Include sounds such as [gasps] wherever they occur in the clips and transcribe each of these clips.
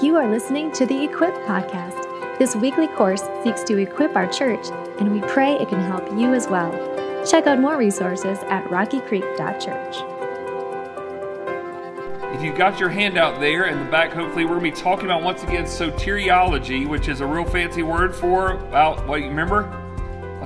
You are listening to the Equip Podcast. This weekly course seeks to equip our church, and we pray it can help you as well. Check out more resources at rockycreek.church. If you've got your handout there in the back, hopefully we're going to be talking about once again soteriology, which is a real fancy word for about what you remember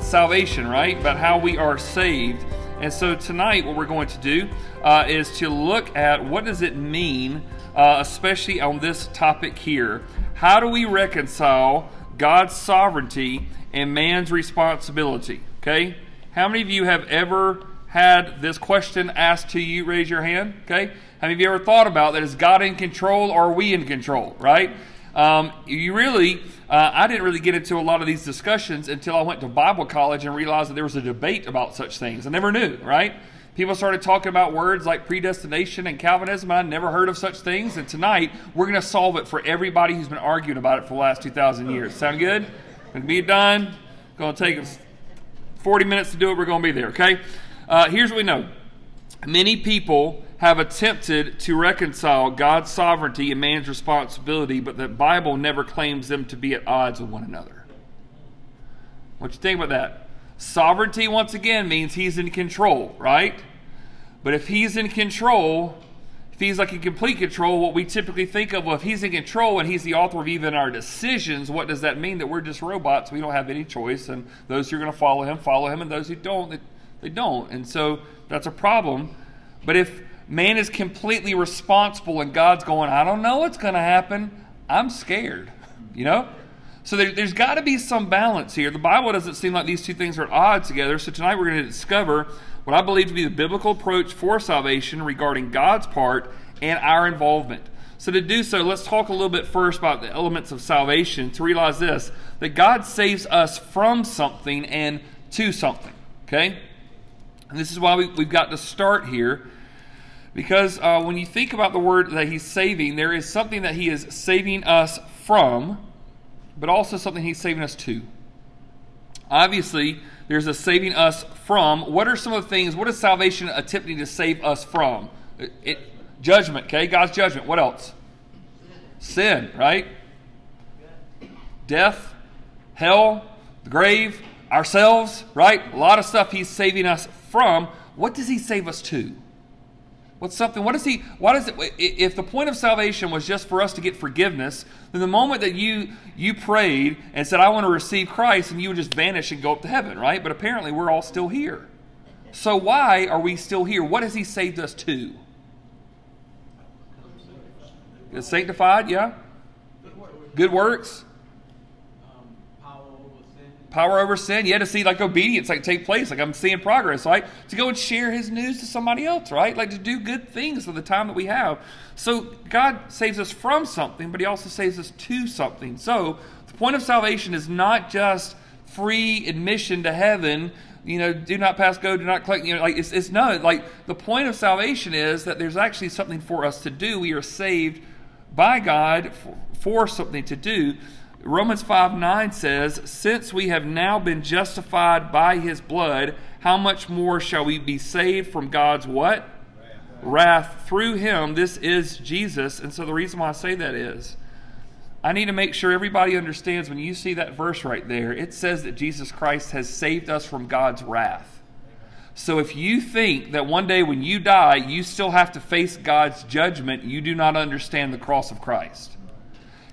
salvation, right? About how we are saved. And so tonight, what we're going to do uh, is to look at what does it mean uh, especially on this topic here. How do we reconcile God's sovereignty and man's responsibility? Okay? How many of you have ever had this question asked to you? Raise your hand. Okay? How many of you ever thought about that? Is God in control or are we in control? Right? Um, you really, uh, I didn't really get into a lot of these discussions until I went to Bible college and realized that there was a debate about such things. I never knew, right? People started talking about words like predestination and Calvinism. I never heard of such things. And tonight, we're going to solve it for everybody who's been arguing about it for the last 2,000 years. Sound good? Going to be done. Going to take us 40 minutes to do it. We're going to be there, okay? Uh, here's what we know many people have attempted to reconcile God's sovereignty and man's responsibility, but the Bible never claims them to be at odds with one another. What you think about that? Sovereignty, once again, means he's in control, right? But if he's in control, if he's like in complete control, what we typically think of, well, if he's in control and he's the author of even our decisions, what does that mean? That we're just robots, we don't have any choice, and those who are going to follow him, follow him, and those who don't, they, they don't. And so that's a problem. But if man is completely responsible and God's going, I don't know what's going to happen, I'm scared, you know? So there, has got to be some balance here. The Bible doesn't seem like these two things are at odds together. So tonight we're going to discover what I believe to be the biblical approach for salvation regarding God's part and our involvement. So to do so, let's talk a little bit first about the elements of salvation to realize this that God saves us from something and to something. Okay? And this is why we, have got to start here. Because uh, when you think about the word that he's saving, there is something that he is saving us from but also something He's saving us to. Obviously, there's a saving us from. What are some of the things? What is salvation attempting to save us from? It, it, judgment, okay? God's judgment. What else? Sin, right? Death, hell, the grave, ourselves, right? A lot of stuff He's saving us from. What does He save us to? What's something? What is he? Why does it? If the point of salvation was just for us to get forgiveness, then the moment that you you prayed and said, "I want to receive Christ," and you would just vanish and go up to heaven, right? But apparently, we're all still here. So why are we still here? What has He saved us to? Sanctified, yeah. Good works power over sin. You had to see like obedience like take place. Like I'm seeing progress, right? To go and share his news to somebody else, right? Like to do good things for the time that we have. So God saves us from something, but he also saves us to something. So the point of salvation is not just free admission to heaven. You know, do not pass go, do not collect. You know, like it's, it's no, like the point of salvation is that there's actually something for us to do. We are saved by God for, for something to do. Romans 5 9 says, Since we have now been justified by his blood, how much more shall we be saved from God's what? Wrath. Wrath through him. This is Jesus. And so the reason why I say that is I need to make sure everybody understands when you see that verse right there, it says that Jesus Christ has saved us from God's wrath. So if you think that one day when you die, you still have to face God's judgment, you do not understand the cross of Christ.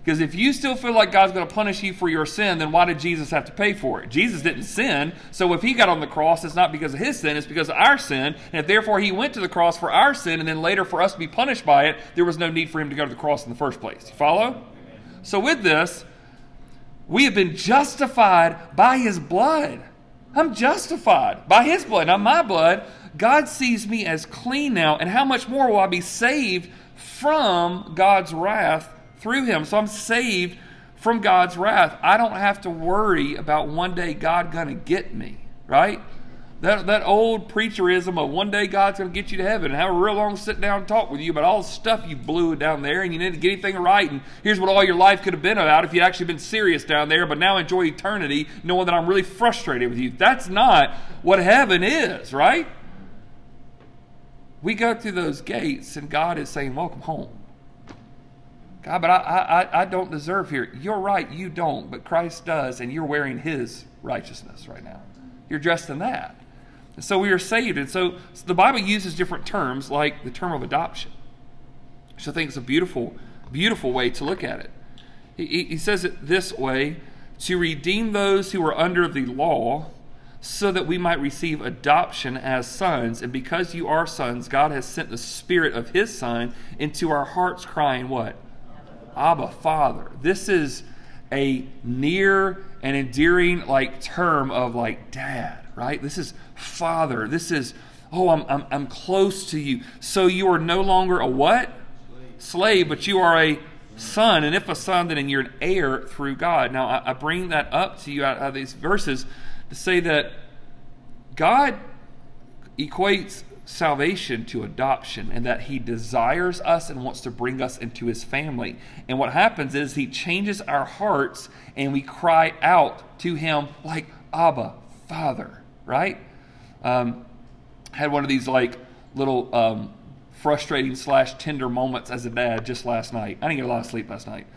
Because if you still feel like God's going to punish you for your sin, then why did Jesus have to pay for it? Jesus didn't sin. So if he got on the cross, it's not because of his sin, it's because of our sin. And if therefore he went to the cross for our sin and then later for us to be punished by it, there was no need for him to go to the cross in the first place. You follow? So with this, we have been justified by his blood. I'm justified by his blood, not my blood. God sees me as clean now. And how much more will I be saved from God's wrath through him. So I'm saved from God's wrath. I don't have to worry about one day God going to get me, right? That, that old preacherism of one day God's going to get you to heaven and have a real long sit down talk with you about all the stuff you blew down there and you didn't get anything right. And here's what all your life could have been about if you'd actually been serious down there, but now enjoy eternity knowing that I'm really frustrated with you. That's not what heaven is, right? We go through those gates and God is saying, Welcome home. God, but I, I, I don't deserve here. You're right, you don't, but Christ does, and you're wearing his righteousness right now. You're dressed in that. And so we are saved. And so, so the Bible uses different terms, like the term of adoption, which I think is a beautiful, beautiful way to look at it. He, he says it this way to redeem those who are under the law so that we might receive adoption as sons. And because you are sons, God has sent the Spirit of His Son into our hearts, crying, What? Abba, Father. This is a near and endearing like term of like dad, right? This is father. This is, oh, I'm, I'm, I'm close to you. So you are no longer a what? Slave, but you are a son. And if a son, then you're an heir through God. Now, I, I bring that up to you out of these verses to say that God equates salvation to adoption and that he desires us and wants to bring us into his family. And what happens is he changes our hearts and we cry out to him like Abba, Father, right? Um, had one of these like little um, frustrating slash tender moments as a dad just last night. I didn't get a lot of sleep last night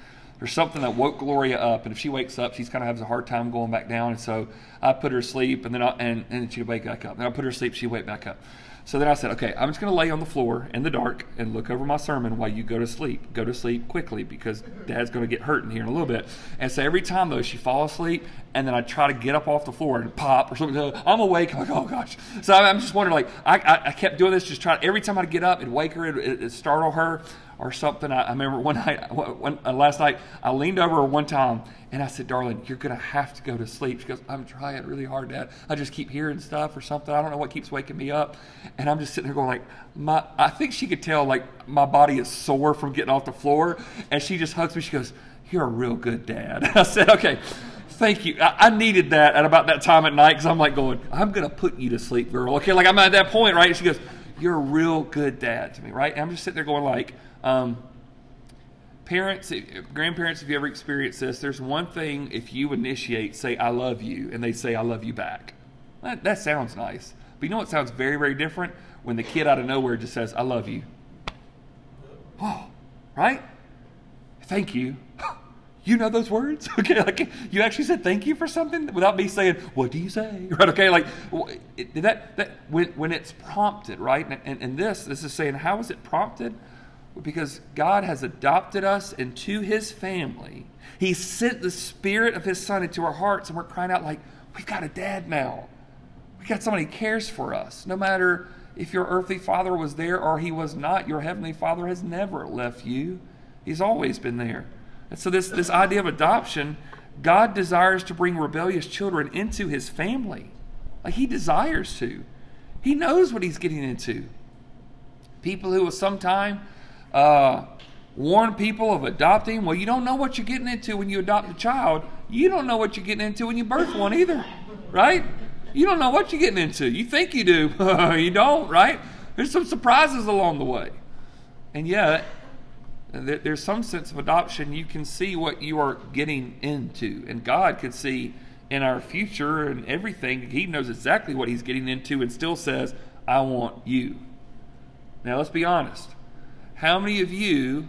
there's something that woke Gloria up, and if she wakes up, she's kind of has a hard time going back down. And so I put her to sleep, and then I, and and she'd wake back up. Then I put her to sleep, she'd wake back up. So then I said, okay, I'm just going to lay on the floor in the dark and look over my sermon while you go to sleep. Go to sleep quickly because Dad's going to get hurt in here in a little bit. And so every time though she falls asleep, and then I try to get up off the floor and pop or something. I'm awake. I'm like, oh gosh. So I'm just wondering, like, I, I, I kept doing this, just trying. Every time I'd get up, it'd wake her, it'd, it'd startle her or something. I, I remember one night, [laughs] one, uh, last night, I leaned over her one time and I said, "Darling, you're going to have to go to sleep." She goes, "I'm trying really hard, Dad. I just keep hearing stuff or something. I don't know what keeps waking me up." And I'm just sitting there going, like, my. I think she could tell, like, my body is sore from getting off the floor, and she just hugs me. She goes, "You're a real good dad." [laughs] I said, "Okay." Thank you. I, needed that at about that time at night because I'm like going, I'm going to put you to sleep, girl. Okay, like I'm at that point, right? She goes, You're a real good dad to me, right? And I'm just sitting there going, like, um, parents, grandparents, if you ever experience this, there's one thing if you initiate, say, I love you, and they say, I love you back. That, that sounds nice. But you know what sounds very, very different? When the kid out of nowhere just says, I love you. Oh, [gasps] right? Thank you. [gasps] You know those words? [laughs] Okay, like you actually said thank you for something without me saying, what do you say? [laughs] Right, okay, like did that, that when, when it's prompted, right? And, and, and this, this is saying, how is it prompted? Because God has adopted us into his family. He sent the spirit of his son into our hearts, and we're crying out like, we've got a dad now. We got somebody who cares for us. No matter if your earthly father was there or he was not, your heavenly father has never left you. He's always been there. And so this, this idea of adoption, God desires to bring rebellious children into his family. Like he desires to. He knows what he's getting into. People who will sometime uh, warn people of adopting. Well, you don't know what you're getting into when you adopt a child. You don't know what you're getting into when you birth one either, right? You don't know what you're getting into. You think you do, [laughs] you don't, right? There's some surprises along the way. And yet, there's some sense of adoption. You can see what you are getting into, and God can see in our future and everything. He knows exactly what He's getting into, and still says, I want you. Now, let's be honest. How many of you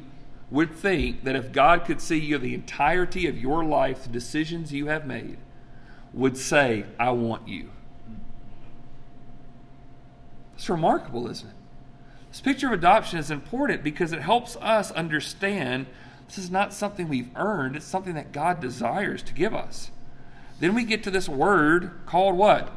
would think that if God could see you the entirety of your life, the decisions you have made, would say, I want you? It's remarkable, isn't it? This picture of adoption is important because it helps us understand this is not something we've earned, it's something that God desires to give us. Then we get to this word called what?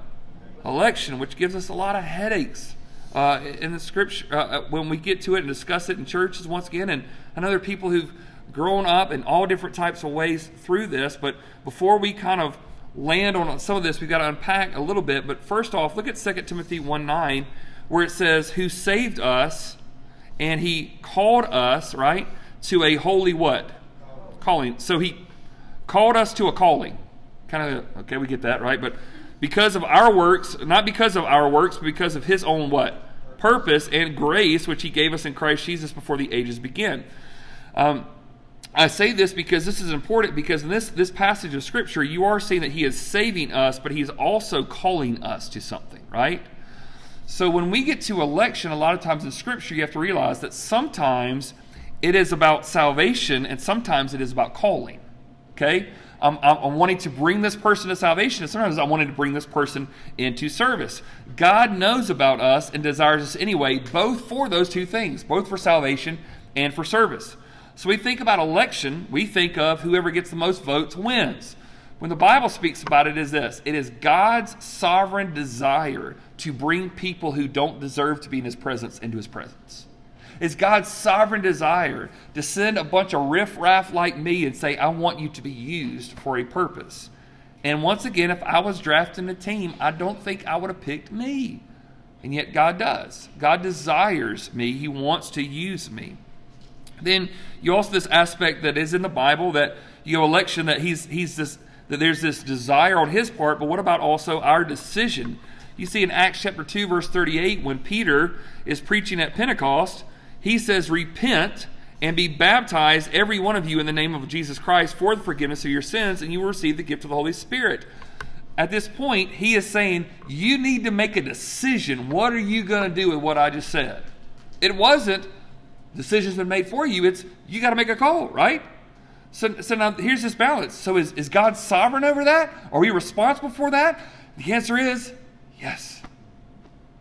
Election, which gives us a lot of headaches uh, in the scripture uh, uh, when we get to it and discuss it in churches once again. And know people who've grown up in all different types of ways through this. But before we kind of land on some of this, we've got to unpack a little bit. But first off, look at 2 Timothy 1 9, where it says, Who saved us and he called us, right, to a holy what? Calling. So he called us to a calling. Kind of, okay, we get that, right? But because of our works, not because of our works, but because of his own what? Purpose and grace which he gave us in Christ Jesus before the ages began. Um, I say this because this is important because in this, this passage of Scripture, you are seeing that he is saving us, but he's also calling us to something, right? So when we get to election, a lot of times in Scripture, you have to realize that sometimes it is about salvation, and sometimes it is about calling. Okay? I'm, I'm, wanting to bring this person to salvation, and sometimes I'm wanting to bring this person into service. God knows about us and desires us anyway, both for those two things, both for salvation and for service. So we think about election, we think of whoever gets the most votes wins. When the Bible speaks about it, is this it is God's sovereign desire to bring people who don't deserve to be in his presence into his presence. It's God's sovereign desire to send a bunch of riffraff like me and say, I want you to be used for a purpose. And once again, if I was drafting a team, I don't think I would have picked me. And yet God does. God desires me, He wants to use me. Then you also this aspect that is in the Bible that you know election that he's he's this that there's this desire on his part, but what about also our decision? You see in Acts chapter 2 verse 38 when Peter is preaching at Pentecost, he says repent and be baptized every one of you in the name of Jesus Christ for the forgiveness of your sins and you will receive the gift of the Holy Spirit. At this point, he is saying you need to make a decision. What are you going to do with what I just said? It wasn't decision's been made for you. It's you got to make a call, right? So, so now here's this balance. So is, is God sovereign over that? Are we responsible for that? The answer is yes.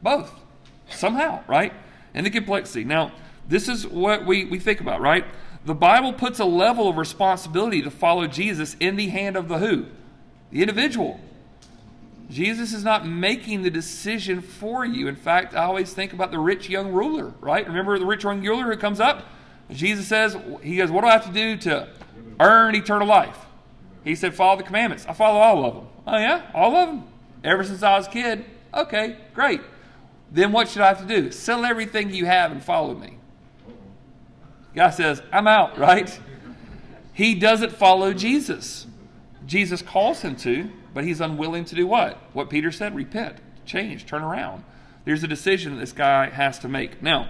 Both. Somehow, right? And the complexity. Now, this is what we, we think about, right? The Bible puts a level of responsibility to follow Jesus in the hand of the who? The individual. Jesus is not making the decision for you. In fact, I always think about the rich young ruler, right? Remember the rich young ruler who comes up? Jesus says, He goes, What do I have to do to earn eternal life? He said, Follow the commandments. I follow all of them. Oh, yeah? All of them? Ever since I was a kid? Okay, great. Then what should I have to do? Sell everything you have and follow me. Guy says, I'm out, right? He doesn't follow Jesus. Jesus calls him to, but he's unwilling to do what? What Peter said repent, change, turn around. There's a decision this guy has to make. Now,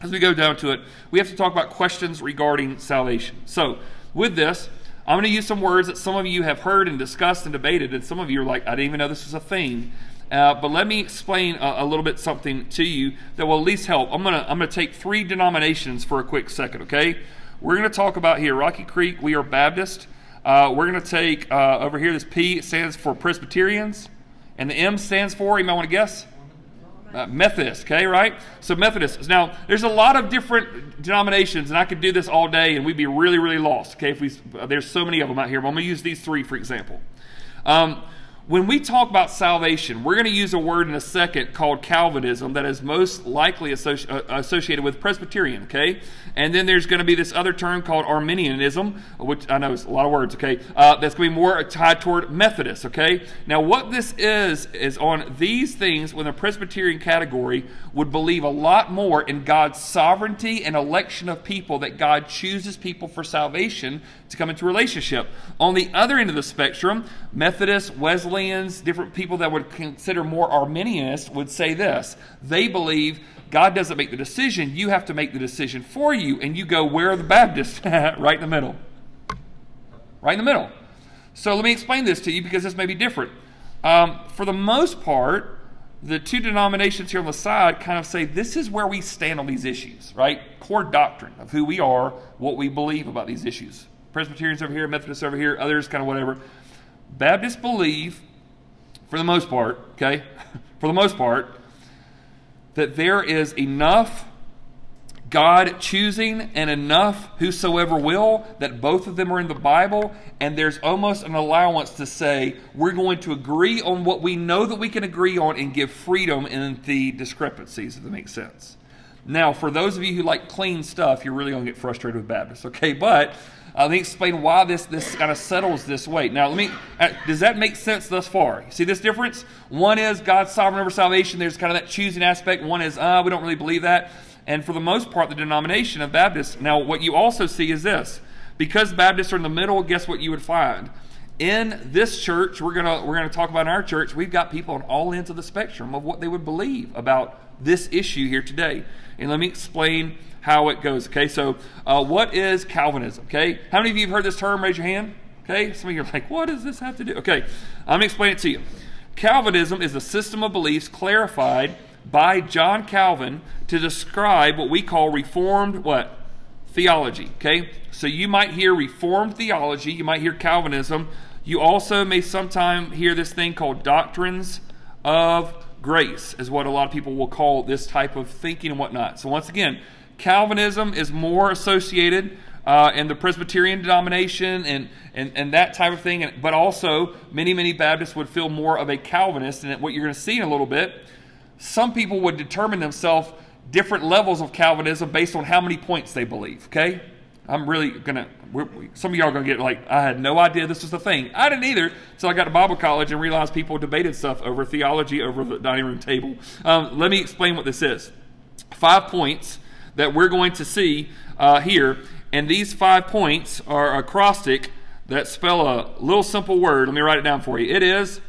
as we go down to it, we have to talk about questions regarding salvation. So, with this, I'm going to use some words that some of you have heard and discussed and debated, and some of you are like, I didn't even know this was a thing. Uh, but let me explain a, a, little bit something to you that will at least help. I'm to I'm to take three denominations for a quick second, okay? We're to talk about here Rocky Creek. We are Baptist. Uh, we're to take uh, over here this P stands for Presbyterians, and the M stands for, you might want to guess? Uh, Methodist, okay, right? So Methodists. Now, there's a lot of different denominations, and I could do this all day, and we'd be really, really lost, okay? If we, there's so many of them out here, but I'm going to use these three, for example. Um, when we talk about salvation, we're going to use a word in a second called Calvinism that is most likely uh, associated with Presbyterian, okay? And then there's going to be this other term called Arminianism, which I know is a lot of words, okay? Uh, that's going to be more tied toward Methodist, okay? Now, what this is, is on these things, when the Presbyterian category would believe a lot more in God's sovereignty and election of people, that God chooses people for salvation to come into relationship. On the other end of the spectrum, Methodists, Different people that would consider more Arminianist would say this. They believe God doesn't make the decision, you have to make the decision for you, and you go, Where are the Baptists? [laughs] right in the middle. Right in the middle. So let me explain this to you because this may be different. Um, for the most part, the two denominations here on the side kind of say this is where we stand on these issues, right? Core doctrine of who we are, what we believe about these issues. Presbyterians over here, Methodists over here, others kind of whatever. Baptists believe, for the most part, okay, [laughs] for the most part, that there is enough God choosing and enough whosoever will, that both of them are in the Bible, and there's almost an allowance to say we're going to agree on what we know that we can agree on and give freedom in the discrepancies, if that makes sense. Now, for those of you who like clean stuff, you're really going to get frustrated with Baptists, okay? But uh, let me explain why this, this kind of settles this way. Now, let me, uh, does that make sense thus far? You see this difference? One is God's sovereign over salvation. There's kind of that choosing aspect. One is, uh, we don't really believe that. And for the most part, the denomination of Baptists. Now, what you also see is this. Because Baptists are in the middle, guess what you would find? In this church, we're gonna we're gonna talk about in our church. We've got people on all ends of the spectrum of what they would believe about this issue here today. And let me explain how it goes. Okay, so uh, what is Calvinism? Okay, how many of you have heard this term? Raise your hand. Okay, some of you are like, what does this have to do? Okay, I'm gonna explain it to you. Calvinism is a system of beliefs clarified by John Calvin to describe what we call Reformed what theology. Okay? So you might hear Reformed theology, you might hear Calvinism. You also may sometime hear this thing called doctrines of grace, is what a lot of people will call this type of thinking and whatnot. So, once again, Calvinism is more associated uh, in the Presbyterian denomination and, and, and that type of thing, but also many, many Baptists would feel more of a Calvinist. And what you're going to see in a little bit, some people would determine themselves different levels of Calvinism based on how many points they believe, okay? I'm really gonna. some of y'all are gonna get like, I had no idea this was the thing. I didn't either until I got to Bible college and realized people debated stuff over theology over the dining room table. Um, let me explain what this is. Five points that we're going to see uh, here, and these five points are acrostic that spell a little simple word. Let me write it down for you. It is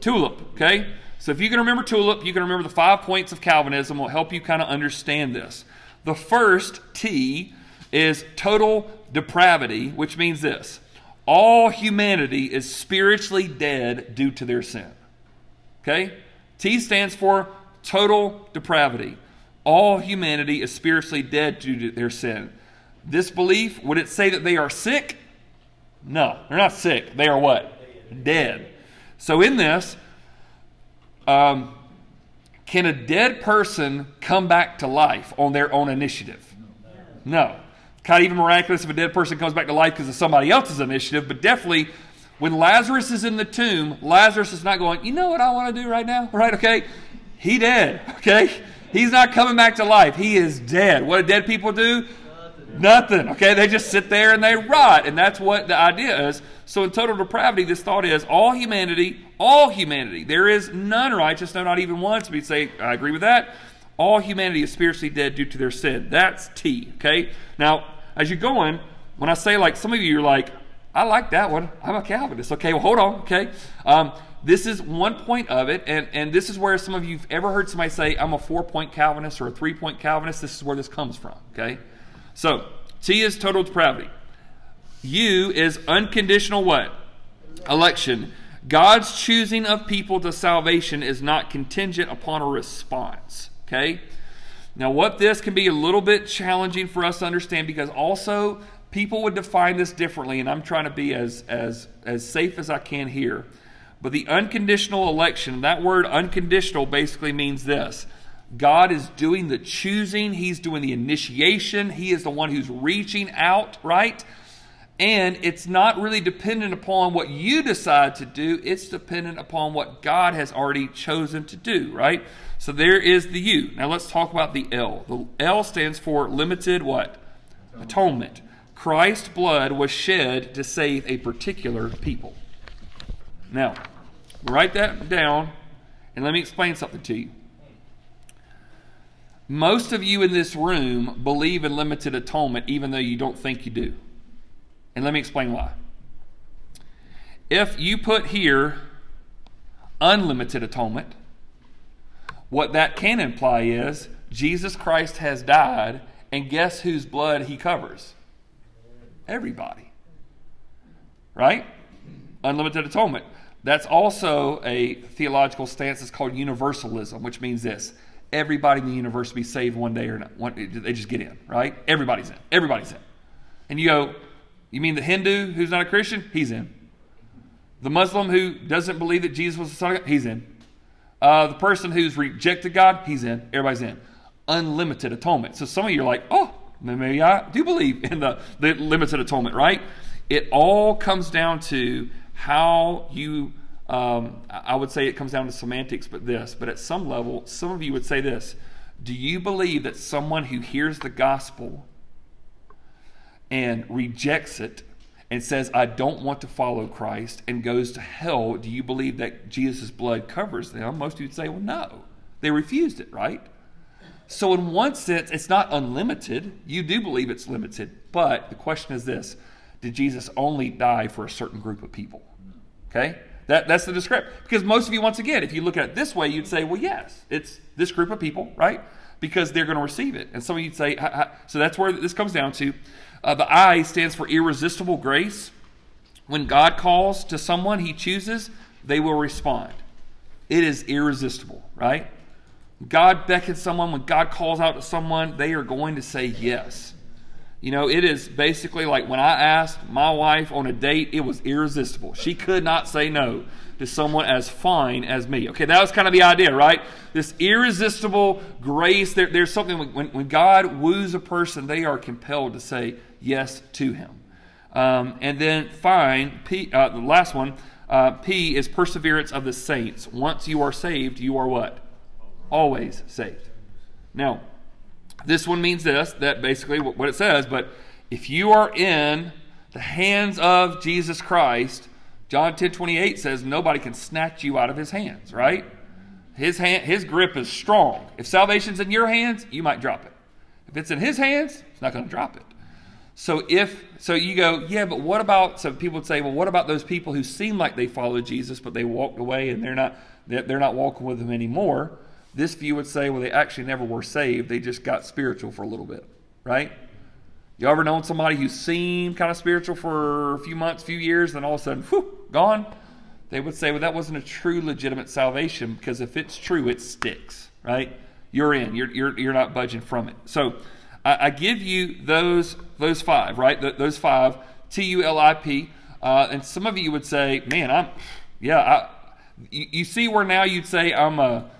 tulip. Okay. So if you can remember tulip, you can remember the five points of Calvinism. Will help you kind of understand this. The first T is total depravity, which means this all humanity is spiritually dead due to their sin. Okay? T stands for total depravity. All humanity is spiritually dead due to their sin. This belief, would it say that they are sick? No, they're not sick. They are what? Dead. So, in this, um, can a dead person come back to life on their own initiative? No of even miraculous if a dead person comes back to life because of somebody else's initiative, but definitely when Lazarus is in the tomb, Lazarus is not going, you know what I want to do right now? [laughs] Right? Okay? He dead. [laughs] Okay? He's not coming back to life. He is dead. What do dead people do? Nothing. Nothing. Okay? They just sit there and they rot. And that's what the idea is. So in total depravity, this thought is all humanity, all humanity. There is none righteous, no, not even one. So we say, I agree with that. All humanity is spiritually dead due to their sin. That's T. Okay? Now, as you're going, when I say like some of you, you're like, I like that one. I'm a Calvinist. Okay, well, hold on. Okay. Um, this is one point of it, and, and this is where some of you've ever heard somebody say, I'm a four point Calvinist or a three point Calvinist. This is where this comes from. Okay. So, T is total depravity. U is unconditional what? Election. God's choosing of people to salvation is not contingent upon a response. Okay? Now, what this can be a little bit challenging for us to understand because also people would define this differently, and I'm trying to be as, as, as safe as I can here. But the unconditional election, that word unconditional basically means this God is doing the choosing, He's doing the initiation, He is the one who's reaching out, right? And it's not really dependent upon what you decide to do, it's dependent upon what God has already chosen to do, right? So there is the U. Now let's talk about the L. The L stands for limited what? Atonement. Christ's blood was shed to save a particular people. Now, write that down and let me explain something to you. Most of you in this room believe in limited atonement even though you don't think you do. And let me explain why. If you put here unlimited atonement, what that can imply is Jesus Christ has died, and guess whose blood he covers? Everybody. Right? Unlimited atonement. That's also a theological stance. It's called universalism, which means this everybody in the universe will be saved one day or not. They just get in, right? Everybody's in. Everybody's in. And you go, you mean the Hindu who's not a Christian? He's in. The Muslim who doesn't believe that Jesus was the Son of God? He's in. Uh, the person who's rejected God, he's in. Everybody's in. Unlimited atonement. So some of you are like, oh, maybe I do believe in the, the limited atonement, right? It all comes down to how you, um, I would say it comes down to semantics, but this, but at some level, some of you would say this Do you believe that someone who hears the gospel and rejects it and says, I don't want to follow Christ and goes to hell, do you believe that Jesus' blood covers them? Most of you would say, well, no. They refused it, right? So, in one sense, it's not unlimited. You do believe it's limited. But the question is this Did Jesus only die for a certain group of people? Okay? That, that's the description. Because most of you, once again, if you look at it this way, you'd say, well, yes, it's this group of people, right? Because they're going to receive it. And some of you'd say, so that's where this comes down to. Uh, the I stands for irresistible grace. When God calls to someone he chooses, they will respond. It is irresistible, right? God beckons someone, when God calls out to someone, they are going to say yes. You know, it is basically like when I asked my wife on a date, it was irresistible. She could not say no to someone as fine as me. Okay, that was kind of the idea, right? This irresistible grace. There, there's something when, when God woos a person, they are compelled to say yes to him. Um, and then fine, P, uh, the last one, uh, P is perseverance of the saints. Once you are saved, you are what? Always saved. Now, this one means this, that basically what it says, but if you are in the hands of Jesus Christ, John 10 28 says nobody can snatch you out of his hands, right? His, hand, his grip is strong. If salvation's in your hands, you might drop it. If it's in his hands, he's not going to drop it. So if so you go, yeah, but what about so people would say, well, what about those people who seem like they followed Jesus, but they walked away and they're not they're not walking with him anymore? This view would say, well, they actually never were saved. They just got spiritual for a little bit, right? You ever known somebody who seemed kind of spiritual for a few months, few years, then all of a sudden, whew, gone? They would say, well, that wasn't a true, legitimate salvation because if it's true, it sticks, right? You're in. You're, you're, you're not budging from it. So I, I give you those, those five, right? Th- those five, T U L I P. Uh, and some of you would say, man, I'm, yeah, I, you, you see where now you'd say I'm a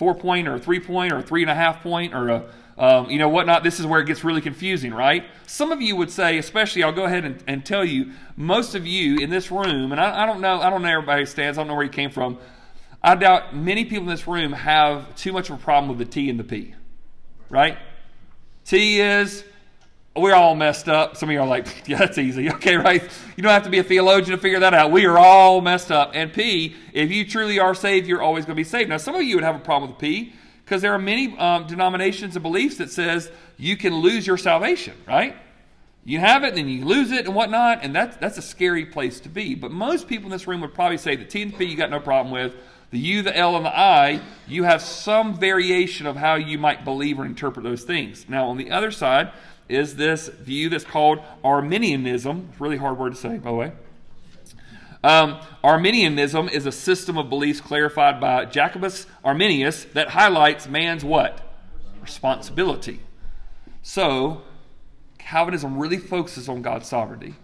four point or a three point or a three and a half point or a um, you know whatnot this is where it gets really confusing right some of you would say especially i'll go ahead and, and tell you most of you in this room and I, I, don't know i don't know everybody stands i don't know where you came from i doubt many people in this room have too much of a problem with the t and the p right t is we're all messed up. Some of you are like, [laughs] yeah, that's easy. [laughs] Okay, right? You don't have to be a theologian to figure that out. We are all messed up. And P, if you truly are saved, you're always going to be saved. Now, some of you would have a problem with P because there are many um, denominations and beliefs that says you can lose your salvation, right? You have it, then you lose it and whatnot, and that's, that's a scary place to be. But most people in this room would probably say that T and P you got no problem with. The U, the L, and the I, you have some variation of how you might believe or interpret those things. Now, on the other side, is this view that's called Arminianism. It's a really hard word to say, by the way. Um, Arminianism is a system of beliefs clarified by Jacobus Arminius that highlights man's what? Responsibility. So, Calvinism really focuses on God's sovereignty.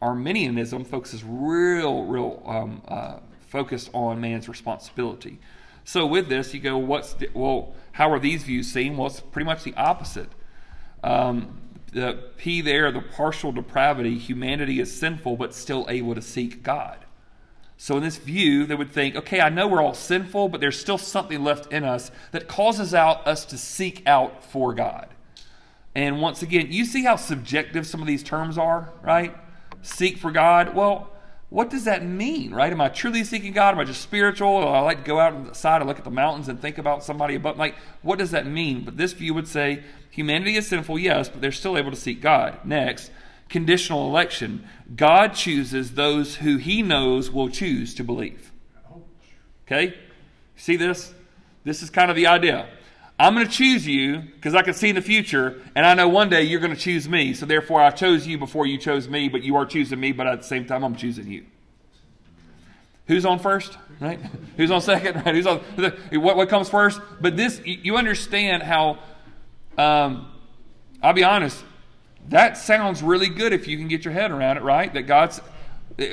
Arminianism focuses real, real um, uh, focused on man's responsibility. So, with this, you go, what's the, well? How are these views seen? Well, it's pretty much the opposite. Um, the P there, the partial depravity, humanity is sinful but still able to seek God. So, in this view, they would think, okay, I know we're all sinful, but there's still something left in us that causes out us to seek out for God. And once again, you see how subjective some of these terms are, right? Seek for God. Well, what does that mean, right? Am I truly seeking God? Am I just spiritual? Or I like to go out on the side and look at the mountains and think about somebody above. Like, what does that mean? But this view would say humanity is sinful, yes, but they're still able to seek God. Next, conditional election. God chooses those who he knows will choose to believe. Okay? See this? This is kind of the idea. I'm going to choose you because I can see in the future, and I know one day you're going to choose me. So therefore, I chose you before you chose me, but you are choosing me, but at the same time, I'm choosing you. Who's on first? Right? [laughs] Who's on second? Right? [laughs] Who's on what? What comes first? But this, you understand how. Um, I'll be honest. That sounds really good if you can get your head around it, right? That God's.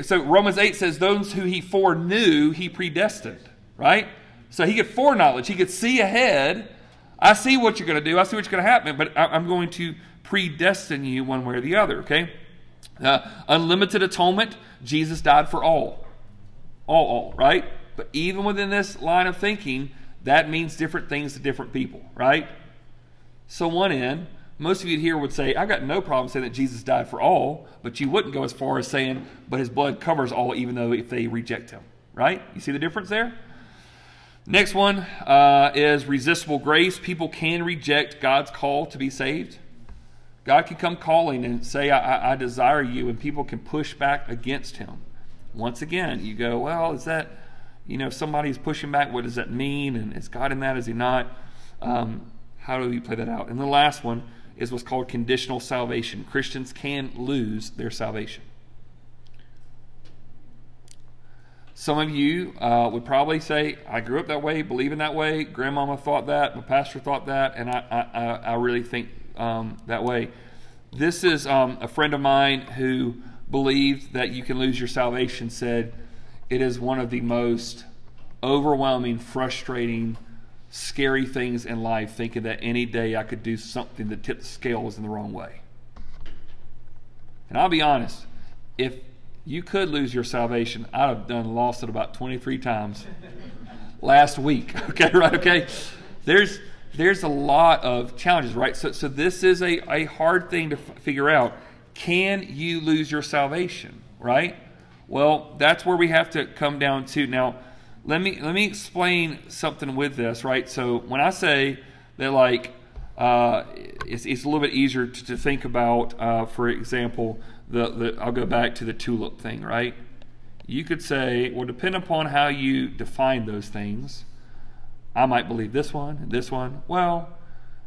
So Romans eight says, "Those who He foreknew, He predestined." Right? So He could foreknowledge. He could see ahead I see what you're going to do. I see what's going to happen, but I'm going to predestine you one way or the other, okay? Uh, unlimited atonement, Jesus died for all. All, all, right? But even within this line of thinking, that means different things to different people, right? So, one end, most of you here would say, I got no problem saying that Jesus died for all, but you wouldn't go as far as saying, but his blood covers all, even though if they reject him, right? You see the difference there? Next one uh, is resistible grace. People can reject God's call to be saved. God can come calling and say, I, I desire you, and people can push back against him. Once again, you go, well, is that, you know, somebody's pushing back, what does that mean? And is God in that? Is he not? Um, how do we play that out? And the last one is what's called conditional salvation. Christians can lose their salvation. Some of you uh, would probably say, I grew up that way, believe in that way. Grandmama thought that, my pastor thought that, and I, I, I really think um, that way. this is um, a friend of mine who believed that you can lose your salvation, said it is one of the most overwhelming, frustrating, scary things in life, thinking that any day I could do something that tipped the scales in the wrong way. And I'll be honest, if you could lose your salvation, I'd have done lost it about 23 times last week. [laughs] Okay, right? Okay. There's there's a lot of challenges, right? So so this is a, a hard thing to f- figure out. Can you lose your salvation, right? Well, that's where we have to come down to. Now, let me let me explain something with this, right? So when I say that like uh, it's, it's, a little bit easier to, to think about. Uh, for example, the, the I'll go back to the tulip thing, right? You could say, well, depend upon how you define those things. I might believe this one and this one. Well,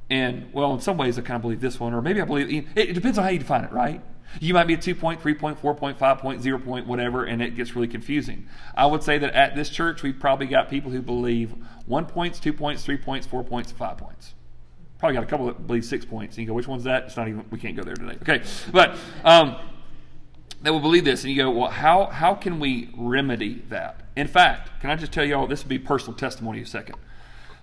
and well, in some ways, I kind of believe this one, or maybe I believe it, it depends on how you define it, right? You might be a 2 point, 3 point, 4 point, 5 point, 0 point, whatever, and it gets really confusing. I would say that at this church, we've probably got people who believe 1 points, 2 points, 3 points, 4 points, 5 points probably got a couple that believe six points. And you go, which one's that? It's not even, we can't go there today. Okay. But um, they will believe this. And you go, well, how, how can we remedy that? In fact, can I just tell y'all, this would be personal testimony a second.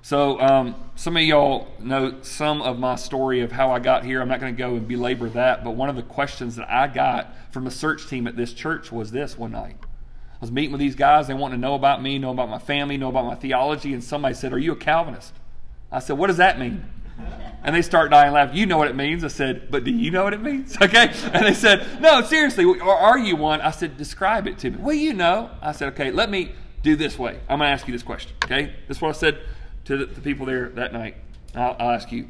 So, um, some of y'all know some of my story of how I got here. I'm not going to go and belabor that, but one of the questions that I got from the search team at this church was this one night. I was meeting with these guys. They wanted to know about me, know about my family, know about my theology, and somebody said, Are you a Calvinist? I said, What does that mean? And they start dying laughing. You know what it means? I said, but do you know what it means? [laughs] Okay. And they said, no, seriously, or are you one? I said, describe it to me. Well, you know. I said, okay, let me do this way. I'm going to ask you this question. Okay. This is what I said to the, people there that night. I'll, I'll ask you.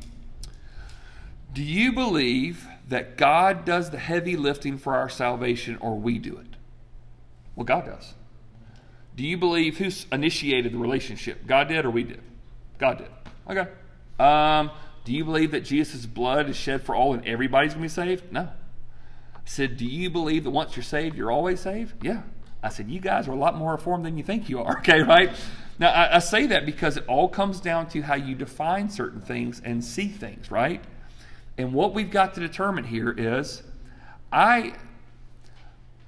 Do you believe that God does the heavy lifting for our salvation or we do it? Well, God does. Do you believe who initiated the relationship? God did or we did? God did. Okay. Um, do you believe that Jesus' blood is shed for all and everybody's going to be saved? No. I said, Do you believe that once you're saved, you're always saved? Yeah. I said, You guys are a lot more reformed than you think you are. [laughs] Okay, right? Now, I, I say that because it all comes down to how you define certain things and see things, right? And what we've got to determine here is I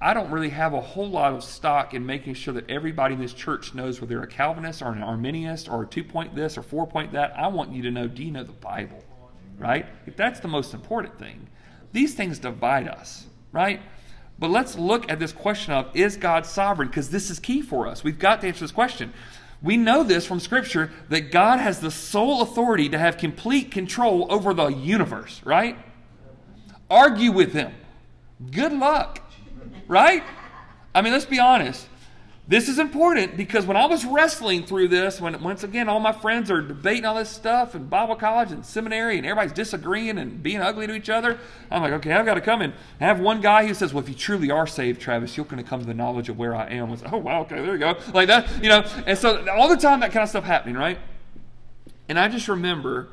I don't really have a whole lot of stock in making sure that everybody in this church knows whether they're a Calvinist or an Arminianist or a two point this or four point that. I want you to know do you know the Bible? Right? If that's the most important thing. These things divide us, right? But let's look at this question of is God sovereign? Because this is key for us. We've got to answer this question. We know this from Scripture that God has the sole authority to have complete control over the universe, right? Argue with Him. Good luck. Right? I mean, let's be honest. This is important because when I was wrestling through this, when once again all my friends are debating all this stuff in Bible college and seminary, and everybody's disagreeing and being ugly to each other, I'm like, okay, I've got to come and have one guy who says, "Well, if you truly are saved, Travis, you're going to come to the knowledge of where I am." I was, oh wow, okay, there you go, like that, you know. And so all the time that kind of stuff happening, right? And I just remember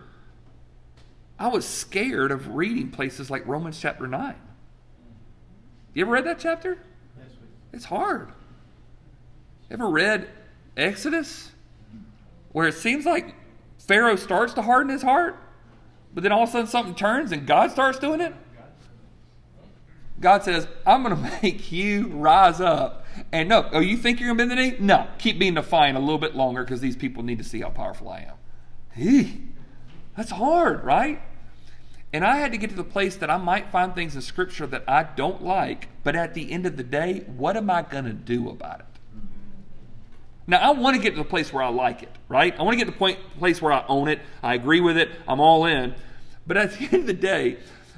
I was scared of reading places like Romans chapter nine. You ever read that chapter? It's hard. Ever read Exodus? Where it seems like Pharaoh starts to harden his heart, but then all of a sudden something turns and God starts doing it? God says, I'm going [laughs] to make you rise up. And no, oh, you think you're going to bend the knee? No, keep being defiant a little bit longer because these people need to see how powerful I am. Eee, that's hard, right? And I had to get to the place that I might find things in Scripture that I don't like, but at the end of the day, what am I going to do about it? Now, I want to get to the place where I like it, right? I want to get to the point, place where I own it, I agree with it, I'm all in. But at [laughs] the end of the day,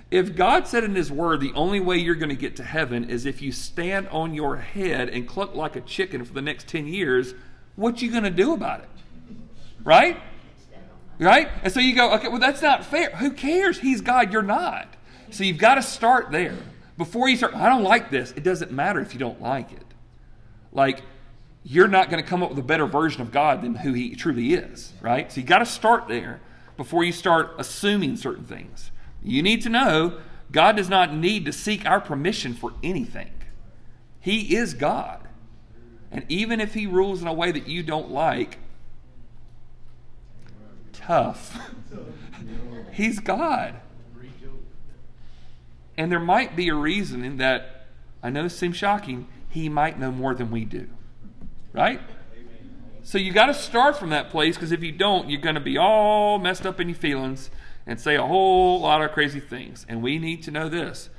if God said in His Word the only way you're going to get to heaven is if you stand on your head and cluck like a chicken for the next 10 years, what you going to do about it? Right? Right? And so you go, okay, well, that's not fair. Who cares? He's God, you're not. So you've got to start there. Before you start, I don't like this. It doesn't matter if you don't like it. Like, you're not going to come up with a better version of God than who He truly is, right? So you got to start there before you start assuming certain things. You need to know God does not need to seek our permission for anything. He is God. And even if He rules in a way that you don't like, tough. He's God. And there might be a reason in that, I know this seems shocking, he might know more than we do. Right? So you got to start from that place because if you don't, you're going to be all messed up in your feelings and say a whole lot of crazy things. And we need to know this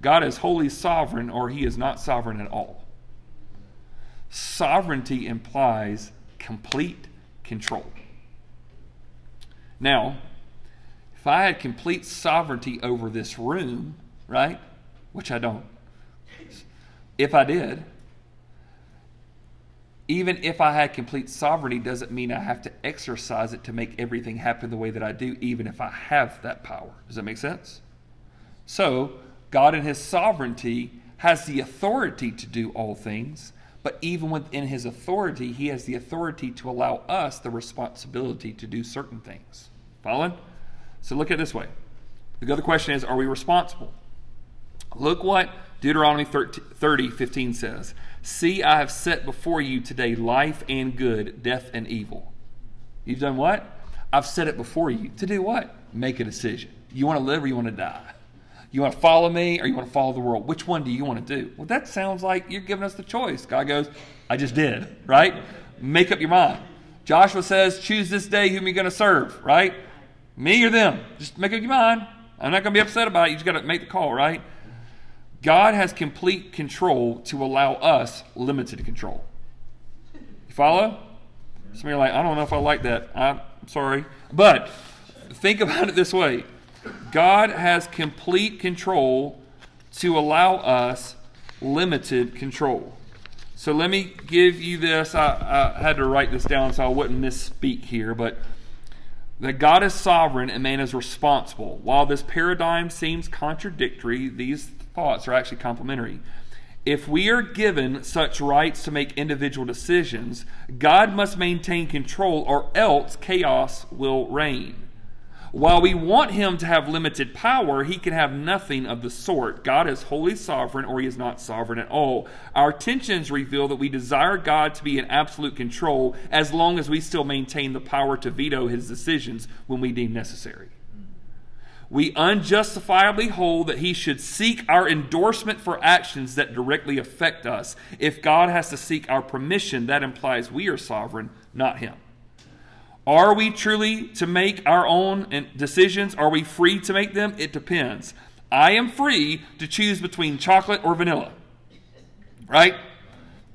God is wholly sovereign, or he is not sovereign at all. Sovereignty implies complete control. Now, if I had complete sovereignty over this room, right, which I don't, if I did, even if I had complete sovereignty, doesn't mean I have to exercise it to make everything happen the way that I do, even if I have that power. Does that make sense? So, God in His sovereignty has the authority to do all things, but even within His authority, He has the authority to allow us the responsibility to do certain things. Following? So, look at this way. The other question is Are we responsible? Look what Deuteronomy 30, 30 15 says. See, I have set before you today life and good, death and evil. You've done what? I've set it before you. To do what? Make a decision. You want to live or you want to die? You want to follow me or you want to follow the world? Which one do you want to do? Well, that sounds like you're giving us the choice. God goes, I just did, right? Make up your mind. Joshua says, choose this day whom you're going to serve, right? Me or them. Just make up your mind. I'm not going to be upset about it. You just got to make the call, right? God has complete control to allow us limited control. You follow? Some of you are like, I don't know if I like that. I'm sorry. But think about it this way God has complete control to allow us limited control. So let me give you this. I, I, had to write this down so I wouldn't misspeak here, but that God is sovereign and man is responsible. While this paradigm seems contradictory, these thoughts are actually complementary. If we are given such rights to make individual decisions, God must maintain control or else chaos will reign. While we want him to have limited power, he can have nothing of the sort. God is wholly sovereign or he is not sovereign at all. Our tensions reveal that we desire God to be in absolute control as long as we still maintain the power to veto his decisions when we deem necessary we unjustifiably hold that he should seek our endorsement for actions that directly affect us. If God has to seek our permission, that implies we are sovereign, not him. Are we truly to make our own decisions? Are we free to make them? It depends. I am free to choose between chocolate or vanilla. Right?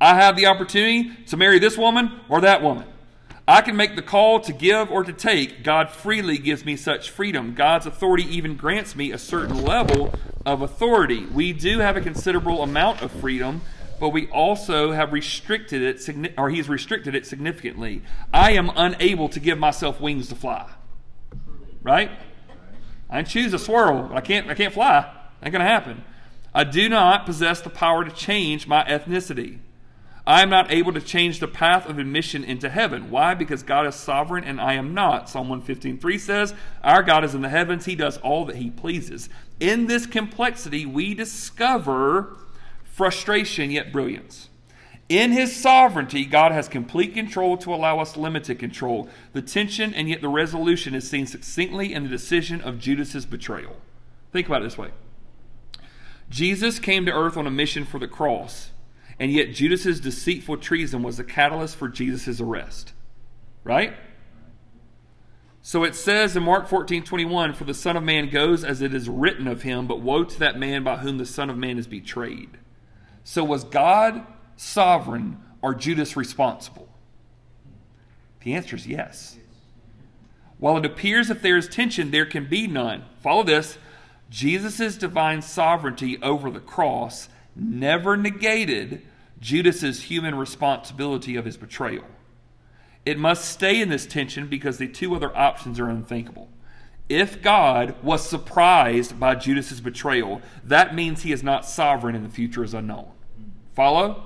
I have the opportunity to marry this woman or that woman. I can make the call to give or to take. God freely gives me such freedom. God's authority even grants me a certain level of authority. We do have a considerable amount of freedom, but we also have restricted it, or He's restricted it significantly. I am unable to give myself wings to fly. Right? I choose a swirl, but I can't. I can't fly. Ain't gonna happen. I do not possess the power to change my ethnicity. I am not able to change the path of admission into heaven. Why? Because God is sovereign and I am not. Psalm 115.3 says, Our God is in the heavens. He does all that he pleases. In this complexity, we discover frustration yet brilliance. In his sovereignty, God has complete control to allow us limited control. The tension and yet the resolution is seen succinctly in the decision of Judas's betrayal. Think about it this way Jesus came to earth on a mission for the cross. And yet, Judas's deceitful treason was the catalyst for Jesus' arrest. Right? So it says in Mark 14 21, For the Son of Man goes as it is written of him, but woe to that man by whom the Son of Man is betrayed. So was God sovereign or Judas responsible? The answer is yes. While it appears if there is tension, there can be none. Follow this Jesus' divine sovereignty over the cross never negated Judas's human responsibility of his betrayal. It must stay in this tension because the two other options are unthinkable. If God was surprised by Judas's betrayal, that means he is not sovereign and the future is unknown. Follow?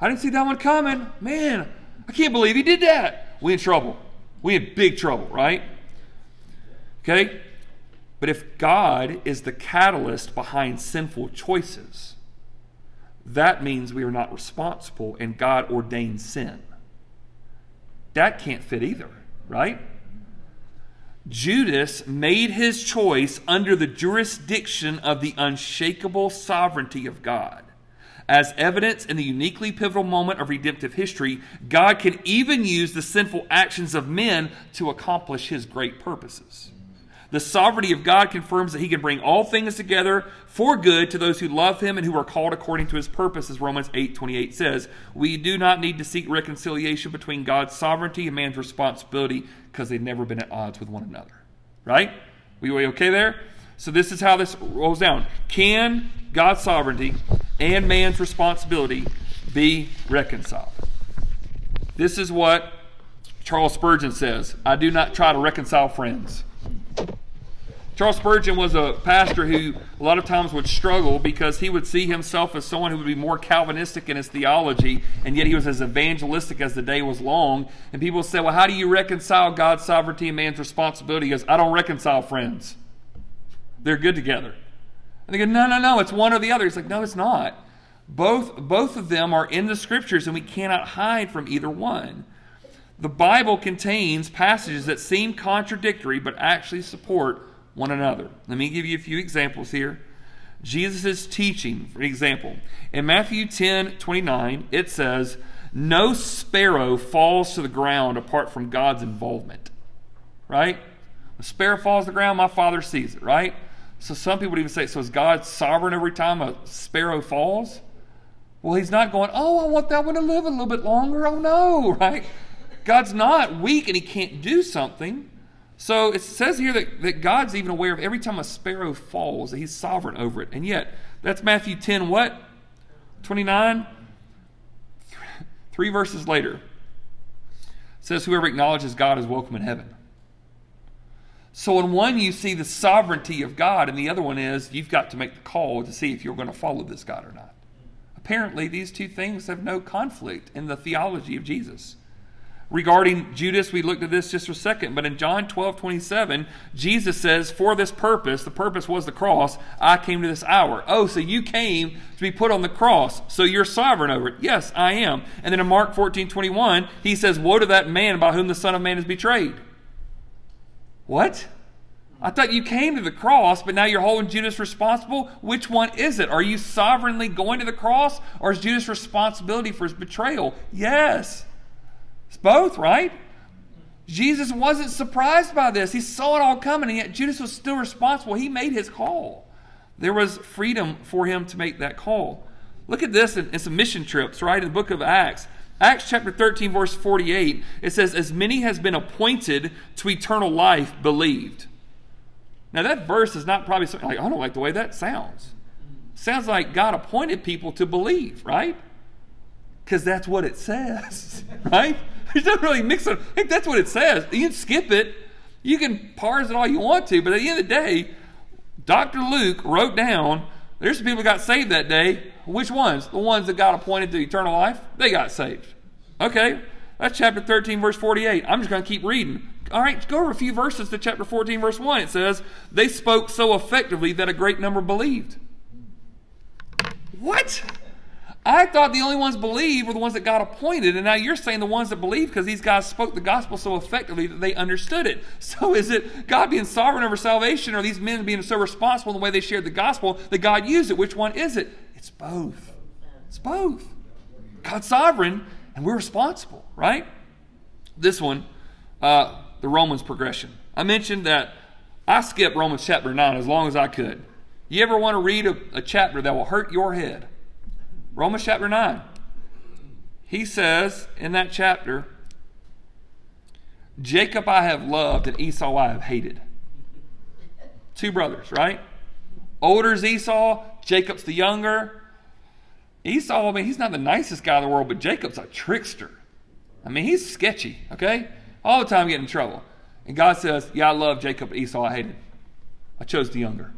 I didn't see that one coming. Man, I can't believe he did that. We in trouble. We in big trouble, right? Okay? But if God is the catalyst behind sinful choices, that means we are not responsible and God ordained sin. That can't fit either, right? Judas made his choice under the jurisdiction of the unshakable sovereignty of God. As evidence in the uniquely pivotal moment of redemptive history, God can even use the sinful actions of men to accomplish his great purposes. The sovereignty of God confirms that he can bring all things together for good to those who love him and who are called according to his purpose, as Romans 8 28 says. We do not need to seek reconciliation between God's sovereignty and man's responsibility because they've never been at odds with one another. Right? We, we okay there? So this is how this rolls down. Can God's sovereignty and man's responsibility be reconciled? This is what Charles Spurgeon says I do not try to reconcile friends. Charles Spurgeon was a pastor who a lot of times would struggle because he would see himself as someone who would be more Calvinistic in his theology, and yet he was as evangelistic as the day was long. And people would say, Well, how do you reconcile God's sovereignty and man's responsibility? He goes, I don't reconcile friends. They're good together. And they go, No, no, no, it's one or the other. He's like, No, it's not. Both, both of them are in the scriptures, and we cannot hide from either one. The Bible contains passages that seem contradictory but actually support one another. Let me give you a few examples here. Jesus' teaching, for example, in Matthew 10 29, it says, No sparrow falls to the ground apart from God's involvement. Right? A sparrow falls to the ground, my father sees it, right? So some people would even say, so is God sovereign every time a sparrow falls? Well, he's not going, oh, I want that one to live a little bit longer. Oh, no, [laughs] right? God's not weak and he can't do something. So it says here that, that God's even aware of every time a sparrow falls, that he's sovereign over it. And yet, that's Matthew 10, what? 29? [laughs] Three verses later, it says, Whoever acknowledges God is welcome in heaven. So, in one, you see the sovereignty of God, and the other one is you've got to make the call to see if you're going to follow this God or not. Apparently, these two things have no conflict in the theology of Jesus. Regarding Judas, we looked at this just for a second, but in John 12 27, Jesus says, For this purpose, the purpose was the cross, I came to this hour. Oh, so you came to be put on the cross, so you're sovereign over it. Yes, I am. And then in Mark 14 21, he says, Woe to that man by whom the Son of Man is betrayed. What? I thought you came to the cross, but now you're holding Judas responsible. Which one is it? Are you sovereignly going to the cross, or is Judas responsibility for his betrayal? Yes. It's both, right? Jesus wasn't surprised by this. He saw it all coming, and yet Judas was still responsible. He made his call. There was freedom for him to make that call. Look at this in, in some mission trips, right? In the book of Acts. Acts chapter 13, verse 48, it says, As many has been appointed to eternal life believed. Now, that verse is not probably something like, I don't like the way that sounds. Sounds like God appointed people to believe, right? Because that's what it says, [laughs] right? [laughs] It doesn't really mix it. I think that's what it says. You can skip it. You can parse it all you want to, but at the end of the day, Dr. Luke wrote down there's some people got saved that day. Which ones? The ones that got appointed to eternal life? They got saved. Okay, that's chapter 13, verse 48. I'm just going to keep reading. All right, go over a few verses to chapter 14, verse 1. It says, They spoke so effectively that a great number believed. What? I thought the only ones believed were the ones that got appointed, and now you're saying the ones that believe because these guys spoke the gospel so effectively that they understood it. [laughs] So is it God being sovereign over salvation, or these men being so responsible in the way they shared the gospel that God used it? Which one is it? It's both. It's both. God's sovereign, and we're responsible, right? This one, uh, the Romans progression. I mentioned that I skipped Romans chapter 9 as long as I could. You ever want to read a, a chapter that will hurt your head? Romans chapter 9. He says in that chapter, Jacob I have loved and Esau I have hated. Two brothers, right? Older is Esau, Jacob's the younger. Esau, I mean, he's not the nicest guy in the world, but Jacob's a trickster. I mean, he's sketchy, okay? All the time getting in trouble. And God says, Yeah, I love Jacob, Esau I hated. I chose the younger.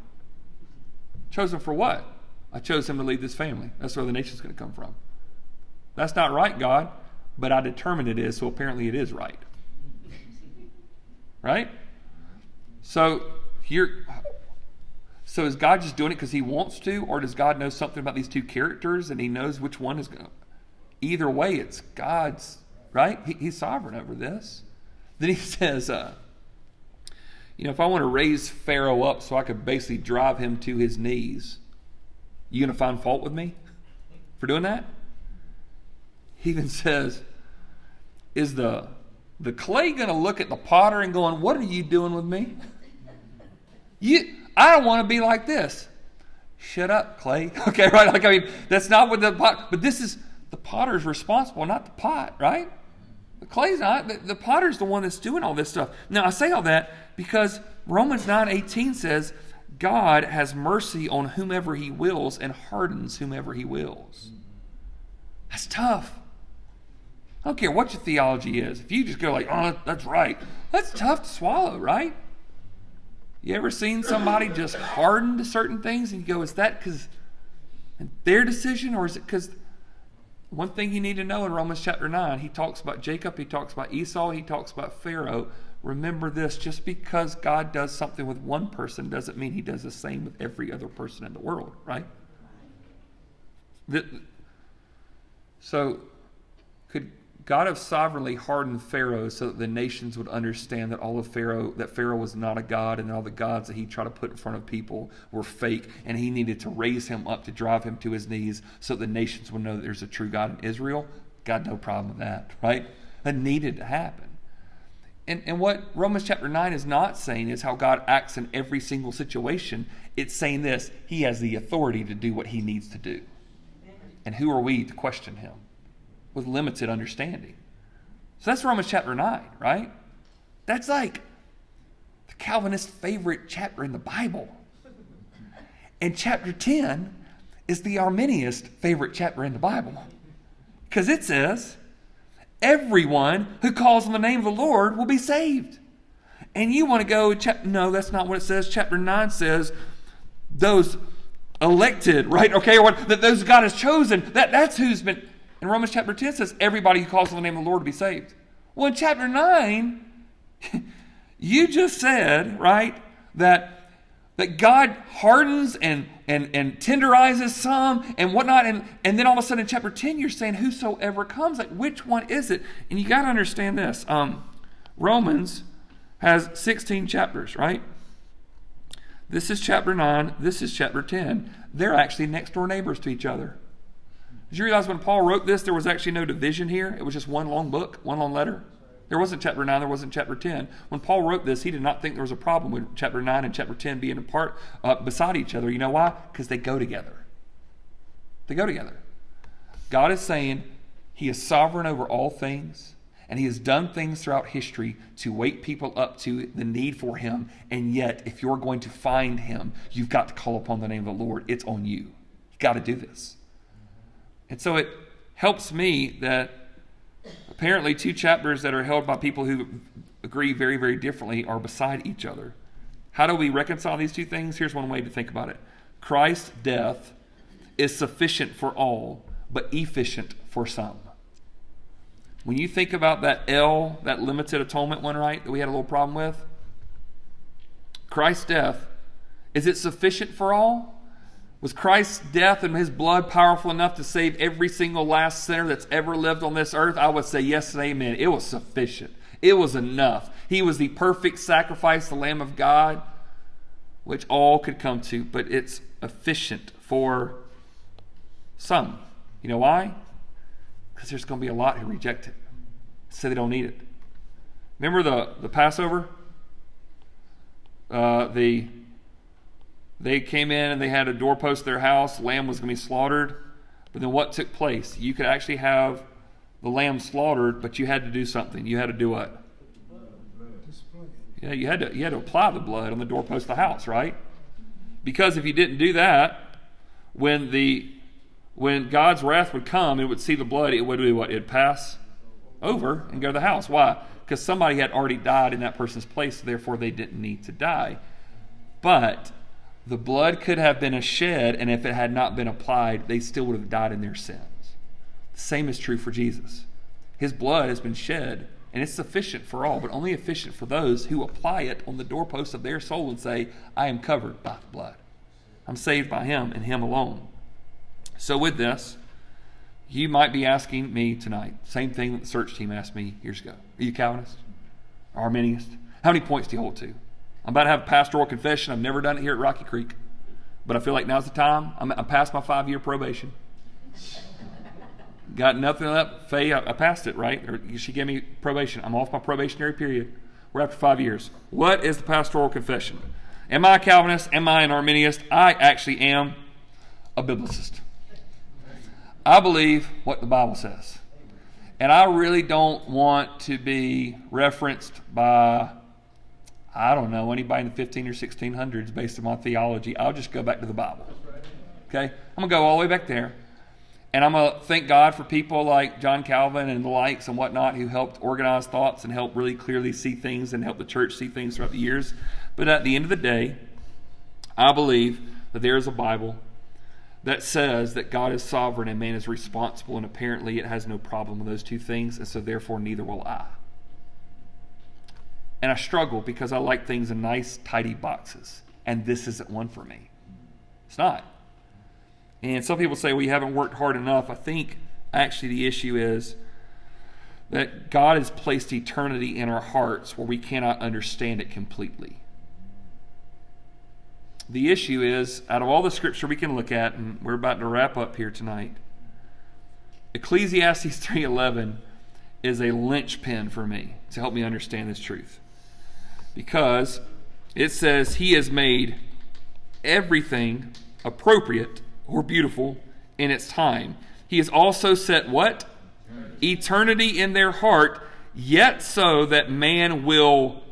Chosen for what? I chose him to lead this family. That's where the nation's going to come from. That's not right, God, but I determined it is, so apparently it is right. Right? So here so is God just doing it because he wants to, or does God know something about these two characters and he knows which one is going to? Either way, it's God's, right? He, he's sovereign over this. Then he [laughs] says, uh, you know, if I want to raise Pharaoh up so I could basically drive him to his knees, you going to find fault with me for doing that? He even says, is the the clay going to look at the potter and going, "What are you doing with me?" You, I don't want to be like this. Shut up, clay. [laughs] Okay, right? Like I mean, that's not what the pot. But this is the potter's responsible, not the pot, right? The clay's not. The, the potter's the one that's doing all this stuff. Now I say all that because Romans nine eighteen says, "God has mercy on whomever He wills and hardens whomever He wills." That's tough. I don't care what your theology is. If you just go like, "Oh, that's right," that's tough to swallow, right? You ever seen somebody just hardened to certain things and you go, is that because their decision or is it because one thing you need to know in Romans chapter 9, he talks about Jacob, he talks about Esau, he talks about Pharaoh. Remember this just because God does something with one person doesn't mean he does the same with every other person in the world, right? So, could God have sovereignly hardened Pharaoh so that the nations would understand that all of Pharaoh, that Pharaoh was not a god, and all the gods that he tried to put in front of people were fake, and he needed to raise him up to drive him to his knees so the nations would know that there's a true God in Israel. God, no problem with that, right? That needed to happen. And, and what Romans chapter 9 is not saying is how God acts in every single situation. It's saying this He has the authority to do what He needs to do. And who are we to question Him? with limited understanding. So that's Romans chapter 9, right? That's like the Calvinist favorite chapter in the Bible. And chapter 10 is the Arminianist favorite chapter in the Bible. Because it says, everyone who calls on the name of the Lord will be saved. And you want to go, no, that's not what it says. Chapter 9 says, those elected, right? Okay, or that those God has chosen, that, that's who's been and Romans chapter 10 says everybody who calls on the name of the Lord to be saved. Well, in chapter 9, [laughs] you just said, right, that, that God hardens and, and, and tenderizes some and whatnot. And, and then all of a sudden in chapter 10, you're saying whosoever comes. Like, which one is it? And you got to understand this. Um, Romans has 16 chapters, right? This is chapter 9. This is chapter 10. They're actually next door neighbors to each other. Did you realize when Paul wrote this, there was actually no division here? It was just one long book, one long letter. There wasn't chapter 9, there wasn't chapter 10. When Paul wrote this, he did not think there was a problem with chapter 9 and chapter 10 being apart uh, beside each other. You know why? Because they go together. They go together. God is saying he is sovereign over all things, and he has done things throughout history to wake people up to the need for him. And yet, if you're going to find him, you've got to call upon the name of the Lord. It's on you. You've got to do this. And so it helps me that apparently two chapters that are held by people who agree very, very differently are beside each other. How do we reconcile these two things? Here's one way to think about it Christ's death is sufficient for all, but efficient for some. When you think about that L, that limited atonement one, right, that we had a little problem with, Christ's death, is it sufficient for all? Was Christ's death and his blood powerful enough to save every single last sinner that's ever lived on this earth? I would say yes and amen. It was sufficient. It was enough. He was the perfect sacrifice, the Lamb of God, which all could come to, but it's efficient for some. You know why? Because there's going to be a lot who reject it, say they don't need it. Remember the, the Passover? Uh, the they came in and they had a doorpost to their house. Lamb was going to be slaughtered. But then what took place? You could actually have the lamb slaughtered, but you had to do something. You had to do what? Yeah, you had to you had to apply the blood on the doorpost of the house, right? Because if you didn't do that, when the when God's wrath would come, it would see the blood, it would do what? It'd pass over and go to the house. Why? Because somebody had already died in that person's place, therefore they didn't need to die. But the blood could have been shed, and if it had not been applied, they still would have died in their sins. The same is true for Jesus. His blood has been shed, and it's sufficient for all, but only efficient for those who apply it on the doorpost of their soul and say, I am covered by the blood. I'm saved by Him and Him alone. So, with this, you might be asking me tonight, same thing that the search team asked me years ago. Are you Calvinist? Arminianist? How many points do you hold to? I'm about to have a pastoral confession. I've never done it here at Rocky Creek, but I feel like now's the time. I'm, I'm past my five year probation. Got nothing left. Faye, I, I passed it, right? Or she gave me probation. I'm off my probationary period. We're after five years. What is the pastoral confession? Am I a Calvinist? Am I an Arminianist? I actually am a biblicist. I believe what the Bible says. And I really don't want to be referenced by, I don't know, anybody in the 15 or 1600s based on my theology. I'll just go back to the Bible. Okay? I'm going to go all the way back there. And I'm going to thank God for people like John Calvin and the likes and whatnot who helped organize thoughts and help really clearly see things and help the church see things throughout the years. But at the end of the day, I believe that there is a Bible that says that God is sovereign and man is responsible, and apparently it has no problem with those two things, and so therefore neither will I. And I struggle because I like things in nice, tidy boxes, and this isn't one for me. It's not. And some people say, well, you haven't worked hard enough. I think actually the issue is that God has placed eternity in our hearts where we cannot understand it completely. The issue is, out of all the scripture we can look at, and we're about to wrap up here tonight, Ecclesiastes [laughs] 3.11 is a linchpin for me to help me understand this truth. Because it says he has made everything appropriate or beautiful in its time. He has also set what? Eternity in their heart, yet so that man will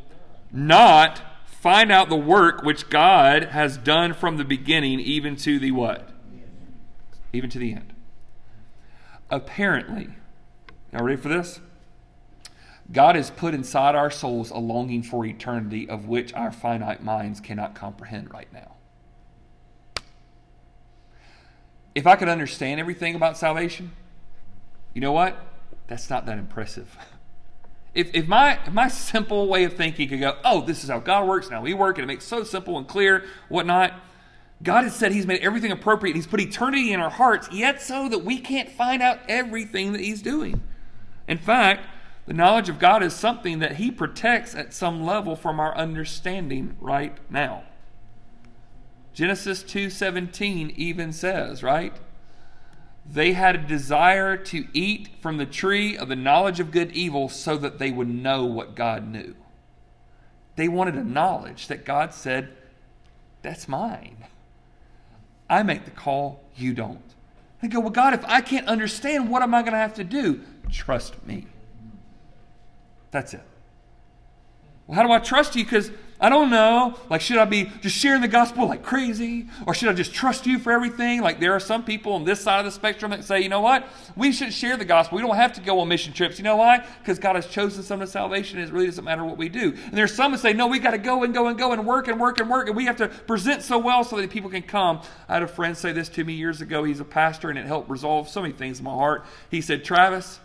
not find out the work which God has done from the beginning even to the what? Even to the end. Apparently, now ready for this? God has put inside our souls a longing for eternity of which our finite minds cannot comprehend right now. If I could understand everything about salvation, you know what? That's not that impressive. If, if, my, if my simple way of thinking could go, oh, this is how God works, now we work, and it makes so simple and clear, whatnot, God has said He's made everything appropriate. He's put eternity in our hearts, yet so that we can't find out everything that He's doing. In fact, the knowledge of God is something that He protects at some level from our understanding right now. Genesis 2:17 even says, right? They had a desire to eat from the tree of the knowledge of good evil so that they would know what God knew. They wanted a knowledge that God said, That's mine. I make the call, you don't. They go, Well, God, if I can't understand, what am I going to have to do? Trust me. That's it. Well, how do I trust you? Because I don't know. Like, should I be just sharing the gospel like crazy? Or should I just trust you for everything? Like, there are some people on this side of the spectrum that say, you know what? We should share the gospel. We don't have to go on mission trips. You know why? Because God has chosen some to salvation and it really doesn't matter what we do. And there's some that say, no, we got to go and go and go and work and work and work. And we have to present so well so that people can come. I had a friend say this to me years ago. He's a pastor and it helped resolve so many things in my heart. He said, Travis,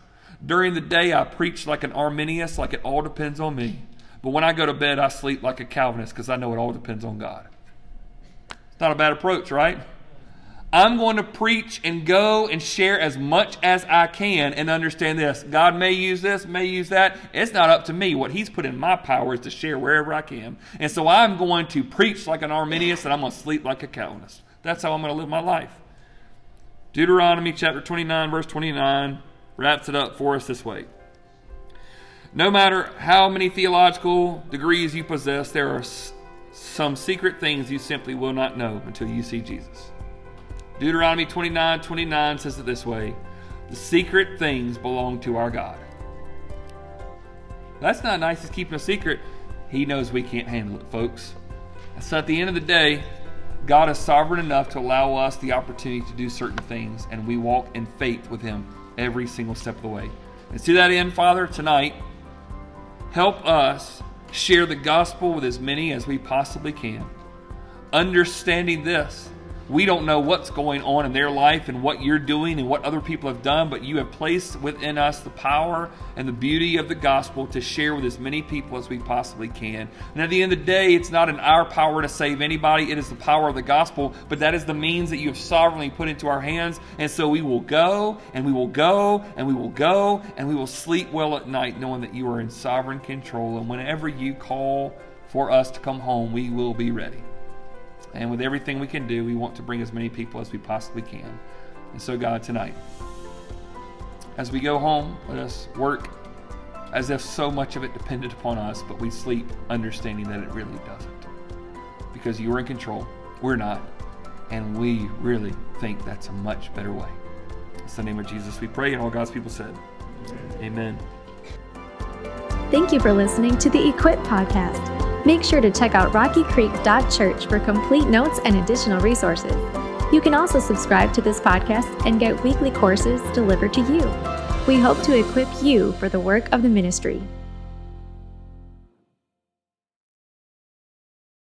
during the day I preach like an Arminius, like it all depends on me. But when I go to bed, I sleep like a Calvinist because I know it all depends on God. It's not a bad approach, right? I'm going to preach and go and share as much as I can and understand this. God may use this, may use that. It's not up to me. What He's put in my power is to share wherever I can. And so I'm going to preach like an Arminius and I'm going to sleep like a Calvinist. That's how I'm going to live my life. Deuteronomy chapter 29, verse 29 wraps it up for us this way. No matter how many theological degrees you possess, there are some secret things you simply will not know until you see Jesus. Deuteronomy 29 29 says it this way The secret things belong to our God. That's not nice, He's keeping a secret. He knows we can't handle it, folks. So at the end of the day, God is sovereign enough to allow us the opportunity to do certain things, and we walk in faith with Him every single step of the way. And to that end, Father, tonight, Help us share the gospel with as many as we possibly can. Understanding this, we don't know what's going on in their life and what you're doing and what other people have done, but you have placed within us the power and the beauty of the gospel to share with as many people as we possibly can. And at the end of the day, it's not in our power to save anybody, it is the power of the gospel, but that is the means that you have sovereignly put into our hands. And so we will go and we will go and we will go and we will sleep well at night knowing that you are in sovereign control. And whenever you call for us to come home, we will be ready. And with everything we can do, we want to bring as many people as we possibly can. And so, God, tonight, as we go home, let us work as if so much of it depended upon us, but we sleep understanding that it really doesn't. Because you're in control, we're not, and we really think that's a much better way. It's the name of Jesus we pray, and all God's people said, Amen. Thank you for listening to the Equip Podcast. Make sure to check out rockycreek.church for complete notes and additional resources. You can also subscribe to this podcast and get weekly courses delivered to you. We hope to equip you for the work of the ministry.